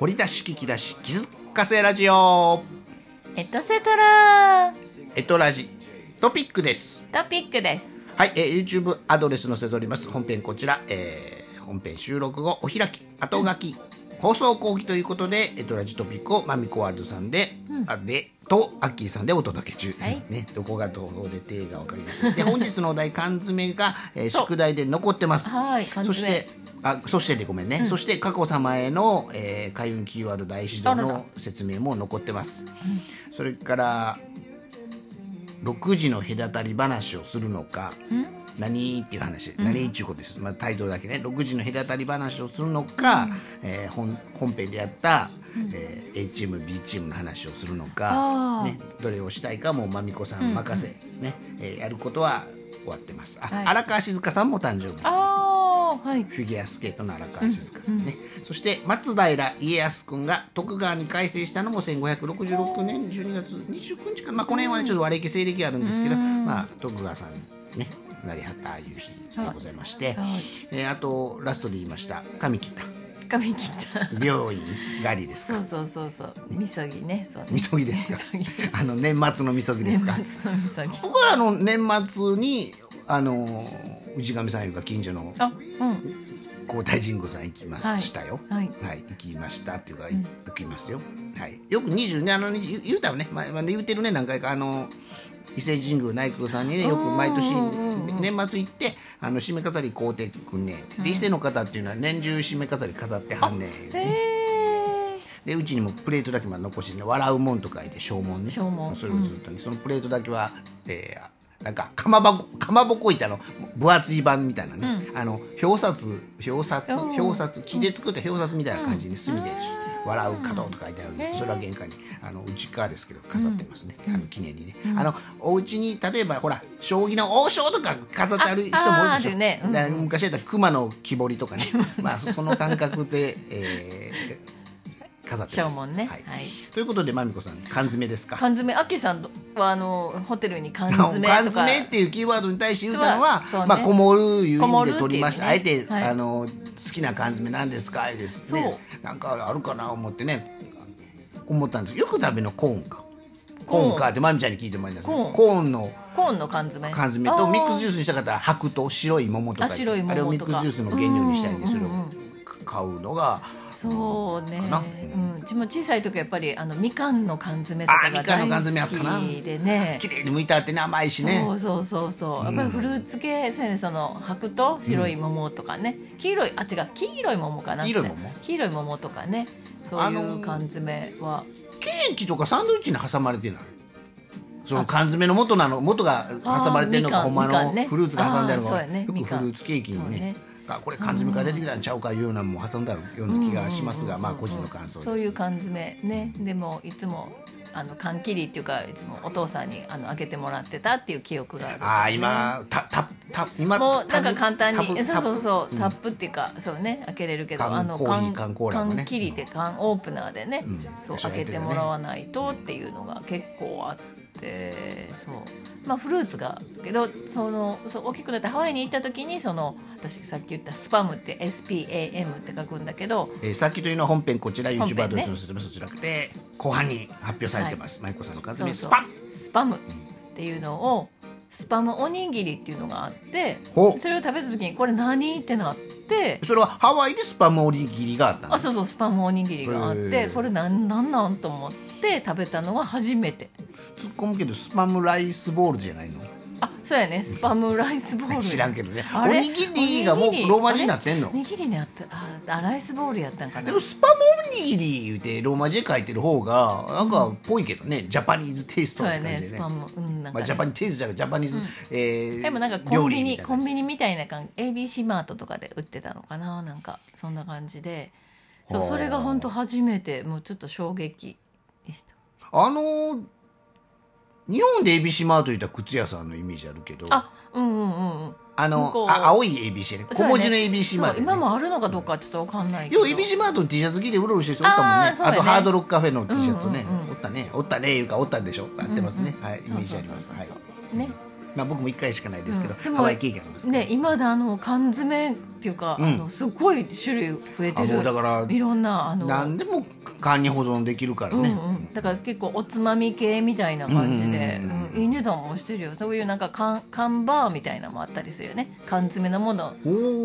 掘り出し聞き出し気づかせラジオ。エトセトラ。エトラジトピックです。トピックです。はい、えー、YouTube アドレス載せております。本編こちら、えー、本編収録後お開き。後書き、放送後期ということでエトラジトピックをマミコワールドさんで、あでとアッキーさんでお届け中、はい。ね、どこがどこで手が分かりませんで本日のお題缶詰が、えー宿題で残ってます。はい缶そ詰してあそしてでごめんね、そして佳子様への、えー、開運キーワード大指導の説明も残ってます、それから6時の隔たり話をするのか何っていう話、何っていうことです、まあ、タイトルだけね。6時の隔たり話をするのか、えー本本編でやった、えー A チーム B チームの話をするのかね、どれをしたいかもうまみこさん任せ、ね。えーやることは終わってます。あ、はい。荒川静香さんも誕生日フィギュアスケートの荒川静香さんね、そして松平家康君が徳川に改正したのも1566年12月29日か、まあ、この辺はねちょっと割れ西暦あるんですけど、まあ、徳川さんねなりはったああいう日でございまして、はい。えーあとラストで言いました。髪切った髪切った病院狩りですか。そうそうそうそう。みそぎね。そうね。みそぎですか。あの年末のみそぎですか。僕はあの年末にあの氏神さんいうか近所のあうん。皇太神宮さん行きましたよ。ははい。い、行きましたっていうか、行きますよ。はい、よく二十ね、あの、言う言うたよね、ま、ま言うてるね、何回か、あの。伊勢神宮内宮さんにね、よく毎年年末行って、あの締め飾り買うてくんねん。で、伊勢の方っていうのは年中締め飾り飾ってはんねん。でうちにもプレートだけまで残してね笑うもんと書いて正門ね。正門。それをずっとね、そのプレートだけは、えーなんかかまぼこかまぼこ板の分厚い版みたいなね、あの表札表札表札木で作った表札みたいな感じに墨で「笑う角」と書いてあるんです。けどそれは玄関にあの内側ですけど飾ってますね、あの記念にね、あのお家に例えばほら将棋の王将とか飾ってある人も多いでしょ。ね。うん。昔やったら熊の木彫りとかね。まあそその感覚で、えー飾ってます。正門ね。はい。はい。ということでまみこさん缶詰ですか？缶詰。あきさんはあのホテルに缶缶詰とか。詰っていうキーワードに対して言うたのは、ね。まあ、こもるいう意味で取りました、ねあえて、はい。あの好きな缶詰なんですか？ですね。そなんかあるかな思ってね。思ったんです。よく食べるのコーンか。コーン。かってまみちゃんに聞いてもらいますコーン。コーンのコーンの缶詰。缶詰とミックスジュースにしたかったら白と白い桃とか。あれをミックスジュースの原料にしたいんでそれを買うのがそうね。うん。うちも小さい時はやっぱりあのみかんの缶詰とかが大好きでね。綺麗に剥いてあってね甘いしね。そうそうそうそう。やっぱりフルーツ系、そねその白と白い桃とかね、黄色いあ違う。黄色い桃かな。黄色い桃？黄色い桃とかね。そういあのーう缶詰は、ケーキとかサンドイッチに挟まれてない？その缶詰の元なの元が挟まれてるのかほんのフルーツが挟んであるのがね。よくフルーツケーキにねそうねあこれ缶詰から出てきたんちゃうかいうようなのも挟んであるような気がしますがまあ個人の感想です。そういう缶詰ね。でもいつもあの缶切りっていうかいつもお父さんにあの開けてもらってたっていう記憶がある、ああ今たたた今もうなんか簡単にそうそうそうタップ。っていうかそうね開けれるけど缶あの缶缶切りで缶オープナーでね、うん。そう開けてもらわないとっていうのが結構あってそう。まあフルーツがけどそのそう大きくなってハワイに行った時にその私さっき言ったスパムって SPAM って書くんだけどえーさっきというのは本編こちら本 YouTube アドレスの説明そちらで後半に発表されてます。舞子さんの缶詰そうそう。スパンスパム。っていうのをスパムおにぎりっていうのがあってそれを食べた時にこれ何ってなってそれはハワイでスパムおにぎりがあったの？あそうそうスパムおにぎりがあってこれなんなんなんと思って食べたのが初めて。突っ込むけどスパムライスボールじゃないの？あそうやね。スパムライスボール。知らんけどね。おにぎりがもうローマ字になってんの？おにぎりにあったああライスボールやったんかな。でもスパムおにぎり言うてローマ字で書いてる方がなんかっぽいけどね、ジャパニーズテイストそうって感じでね。やねスパム。うんなんか、まあ、ねジャパニーズテイストじゃなくてジャパニーズ、えーでもなんかコ料ンビニコンビニみたいな感じ。ABC マートとかで売ってたのかな。なんかそんな感じで。そう。それが本当初めてもうちょっと衝撃でした。あのー日本で ABC マート言ったら靴屋さんのイメージあるけど。あうんうんうんうん。あの向こう。あ青い ABC ね。小文字の ABC マート、ね、そう今もあるのかどうかちょっとわかんないけど。よう ABC マートの T シャツ着てうろうろしてる人おったもんね。ああーそうやね。とハードロックカフェの T シャツね、うんうんうんおったね。おったねいうかおったんでしょ。合ってますね、はい。イメージあります、はい。ねまあ、僕も1回しかないですけど、うん。ハワイ経験ありますね今だあの缶詰っていうか、うん。あのすごい種類増えてるだからいろんなあの何でも缶に保存できるからうんね、うん、だから結構おつまみ系みたいな感じで、うんいい値段もしてるよ。そういうなんか缶缶バーみたいなのもあったりするよね。缶詰のもの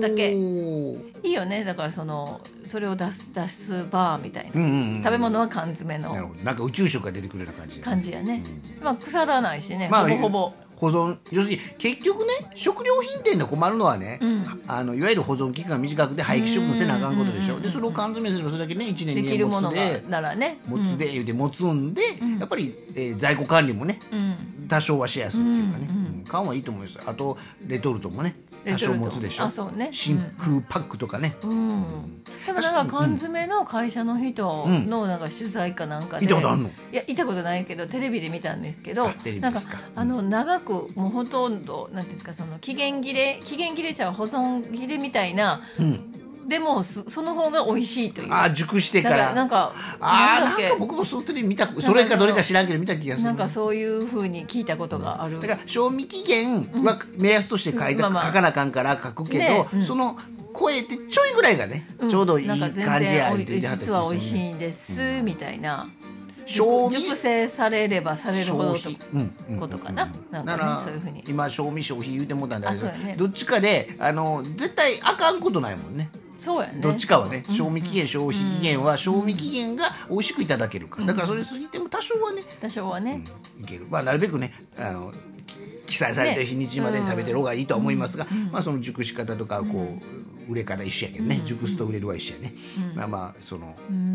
だけ。いいよね。だからそのそれを出す出すバーみたいな、うんうんうん食べ物は缶詰の。なんか宇宙食が出てくるような感じ。感じやね、まあ腐らないしね、まあほぼほぼ保存要するに結局ね食料品店で困るのはね、うん。あのいわゆる保存期間が短くて廃棄処分せなあかんことでしょ、うんでそれを缶詰すればそれだけね1年2できるものが年持つでならね。持つで言うて持つんで、やっぱり、えー在庫管理もねうん、うん多少はしやすいっていうかね、うんうん缶はいいと思います。あとレトルトもね多少持つでしょ。ね。真空パックとかね、うん、でもなんか缶詰の会社の人のなんか取材かなんかで、行ったことあんの？いや行ったことないけどテレビで見たんですけどなんかあの長くもうほとんどなんていうんですかその期限切れ期限切れちゃう保存切れみたいなうん、でもそその方が美味しいという。ああ熟してから。なんかああなんか僕もそのテレビ見たそれかどれか知らんけど見た気がする。なんかそういうふうに聞いたことがある。だから賞味期限は目安として書いた、うんまあまあ。書かなあかんから書くけど、ねうん。その超えてちょいぐらいがね、うん。ちょうどいい感じやうて言ってはった実は美味しいんです、みたいな。熟成されればされるほどとうんうんことかな。なんかねういうふうに。今賞味消費言うてもうたんだけど、ね。どっちかであの絶対あかんことないもんね。そうやね。どっちかはね、賞味期限消費期限は賞味期限が美味しくいただけるか。ら、だからそれ過ぎても多少はね多少はね、いける、まあ、なるべくねあのき記載されてる日にちまでに食べてる方がいいとは思いますが、まあ、その熟し方とかこう、売れ方一緒やけどね、熟すと売れるは一緒やね、まあまあその、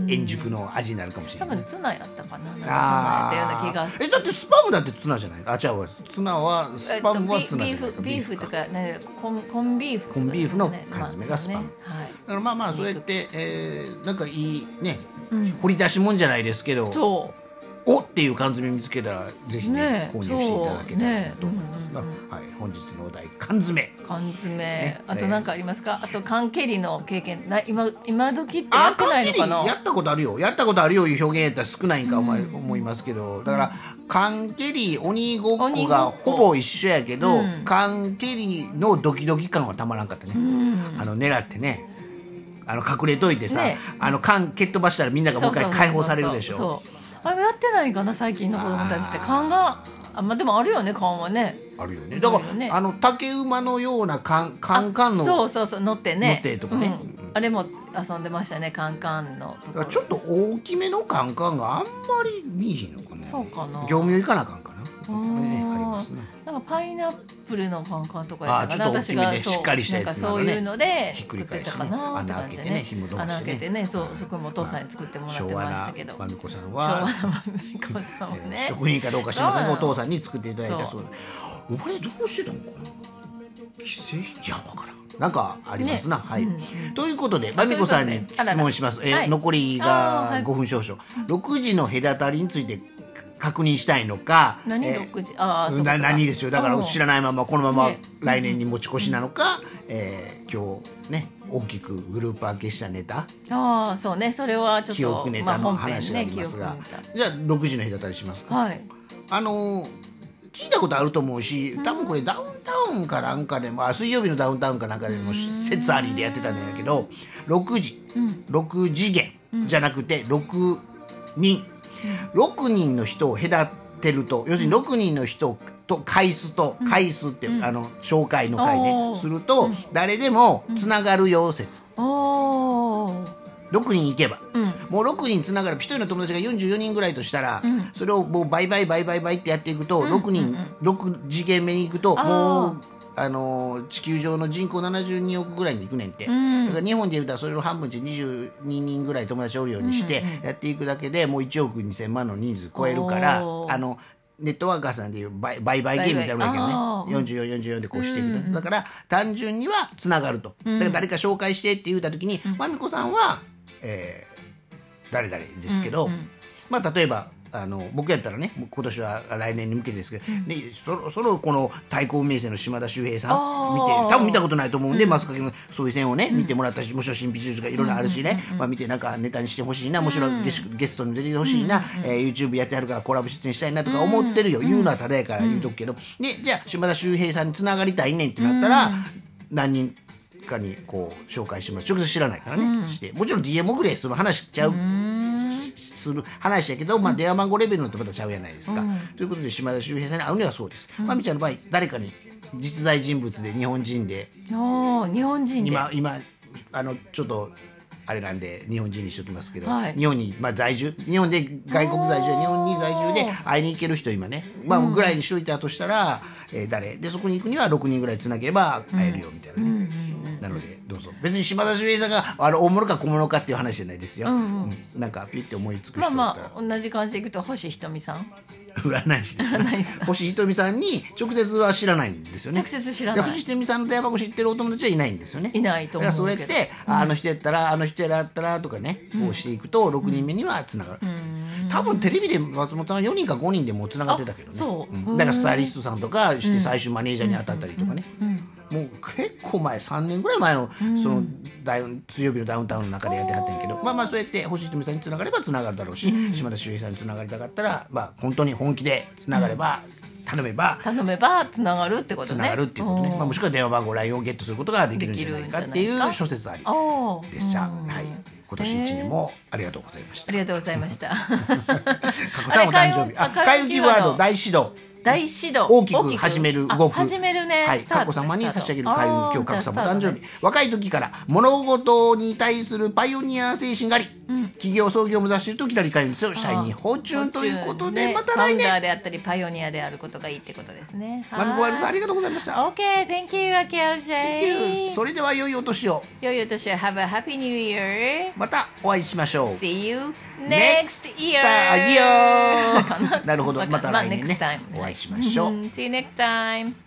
円熟の味になるかもしれ多ない、分ツナやったかな。なんかそんなえだってスパムだってツナじゃない？あ違うわ。ツナはえっとスパムはビビーツナじゃない。フビーフとかねコンコンビーフコンビーフのね缶詰がスパム。だからまあまあそうやって、えーなんかいいね、うん。掘り出しもんじゃないですけど。そおっていう缶詰見つけたらぜひねね購入していただけたらなと思います。が、はい、本日のお題缶詰。う缶詰、ねあと何かありますか？あと缶蹴りの経験。な今今時ってやあってないのかな？やったことあるよ。やったことあるよいう表現やったら少ないん。か思い,、思いますけど。だから缶蹴り鬼ごっこがほぼ一緒やけど、うん。缶蹴りのドキドキ感はたまらんかったね、うん。あの狙ってね。あの隠れといてさ、ねあの缶蹴っ飛ばしたらみんながもう一回解放されるでしょってないかな最近の子供たちって。缶があまあでもあるよね缶はね。あるよね。だからねあの竹馬のようなカンカンカンのそうそうそう乗ってね。乗ってとかね。うん。あれも遊んでましたねカンカンのちょっと大きめのカンカンがあんまり見えへんのかな。そうかな。業務用行かなあかんかな。ねありますねなんかパイナップルのカンカンとかやったかな。あちょっと大きめで私がそうしっかりしたやつなんかそういうのでひっくり作ってたかなって感じでね。穴開けてねね。穴開けてねそうそこもお父さんに作ってもらってましたけど。まみこさん昭和はなまみこさんもえーね。職人かどうか知りませんがお父さんに作っていただいたそそううで俺どうしてたのかな帰省いやわから。んなんかありますな、はい、ねうんうん。ということでまみこさんに質問します、えーはい残りがはい。5分少々、6時の隔たりについて確認したいのか何えー6時？ああそう何ですよだから知らないままこのままね。来年に持ち越しなのか、えー今日ね大きくグループ分けしたネタ。ああそうね。それはちょっと記憶ネタの話がありますが、まあ、ねじゃあ6時の隔たりしますか、記憶ネあのー聞いたことあると思うし多分これダウンタウンかなんかでもあ水曜日のダウンタウンかなんかでも説ありでやってたんだけど6時、6次元じゃなくて6人、6人の人を隔てると要するに6人の人と回数と回数って、あの紹介の回おー。ねすると、誰でもつながるよ説ターンおー。6人行けば。うん。もう6人つながる。1人の友達が44人ぐらいとしたら、うん。それをもう倍倍倍倍倍ってやっていくと、6人、6次元目に行くともうあのー地球上の人口72億ぐらいに行くねんて、うん。だから日本でいうたらそれの半分ち22人ぐらい友達おるようにしてやっていくだけでもう1億2000万の人数超えるからあのネットワーカーさんでいう倍倍倍ゲームみたいなのやけね。4444でこうしていくと、だから単純にはつながると、だから誰か紹介してって言った時に、まみこさんは、えー誰々ですけど、まあ、例えばあの僕やったらね今年は来年に向けてですけど、でそろそろこの対抗名声の島田秀平さん見て多分見たことないと思うんで、マスカケのそういう線をね見てもらったしもちろん新美術がいろいろあるしね、まあ、見てなんかネタにしてほしいなもちろんゲスゲストに出てほしいな、えー YouTube やってはるからコラボ出演したいなとか思ってるよ、言うのはただやから言うとくけど、でじゃあ島田秀平さんにつながりたいねんってなったら、何人かにこう紹介します。直接知らないからね、して。もちろん DM 送れする話しちゃう、する話やけど、まあ、電話番号レベルのとまたちゃうやないですか、ということで島田秀平さんに会うにはそうです、まみちゃんの場合誰かに実在人物で日本人でおー日本人で。今今あのちょっとあれなんで日本人にしておきますけど、はい。日本に、まあ、在住日本で外国在住で日本に在住で会いに行ける人今ね、まあ、ぐらいにしといたとしたら、えー誰？でそこに行くには6人ぐらいつなげば会えるよみたいなね、なのでどうぞ。別に島田秀平さんがあの大物か小物かっていう話じゃないですよ、うんなんかピュッて思いつく人まあまあ同じ感じでいくと星ひとみさん？占い師です 占い師さん星ひとみさんに直接は知らないんですよね。直接知らない。で星ひとみさんの電話番号知ってるお友達はいないんですよね。いないと思うだからそうやって、ああの人やったらあの人やったらとかね、こうしていくと6人目にはつながる、多分テレビで松本さんは4人か5人でもうつながってたけどね。あそう。ん。だからスタイリストさんとかして最終マネージャーに当たったりとかね、もう結構前3年ぐらい前のそのダウン水曜日のダウンタウンの中でやってはったんやけどまあまあそうやって星ひとみさんにつながればつながるだろうし、島田秀平さんにつながりたかったらまあ本当に本気でつながれば、頼めば頼めばつながるってことね。つながるっていうことね、まあ、もしくは電話番号 LINE をゲットすることができるんじゃないかっていう諸説ありでした、うんはい。今年一年もありがとうございました。ありがとうございました。加古さんお誕生日。あ開運キーワード。大指導大指導大きく始める動く。あ始めるね。はい、佳子様に差し上げる開運今日佳子様お誕生日、若い時から物事に対するパイオニア精神があり、企業創業を目指しているときなり開運ですよシャイニー。フォーチュンということで、ね。また来ファウンであったりパイオニアであることがいいってことですね。マミコワイルさんありががとうございました。OK thank you アキアルジ Thank you それでは良いお年を。良いお年を。Have a happy new year またお会いしましょう。See you next year なるほど。またまあ来年ね。お会いしましょう。う ん See you next time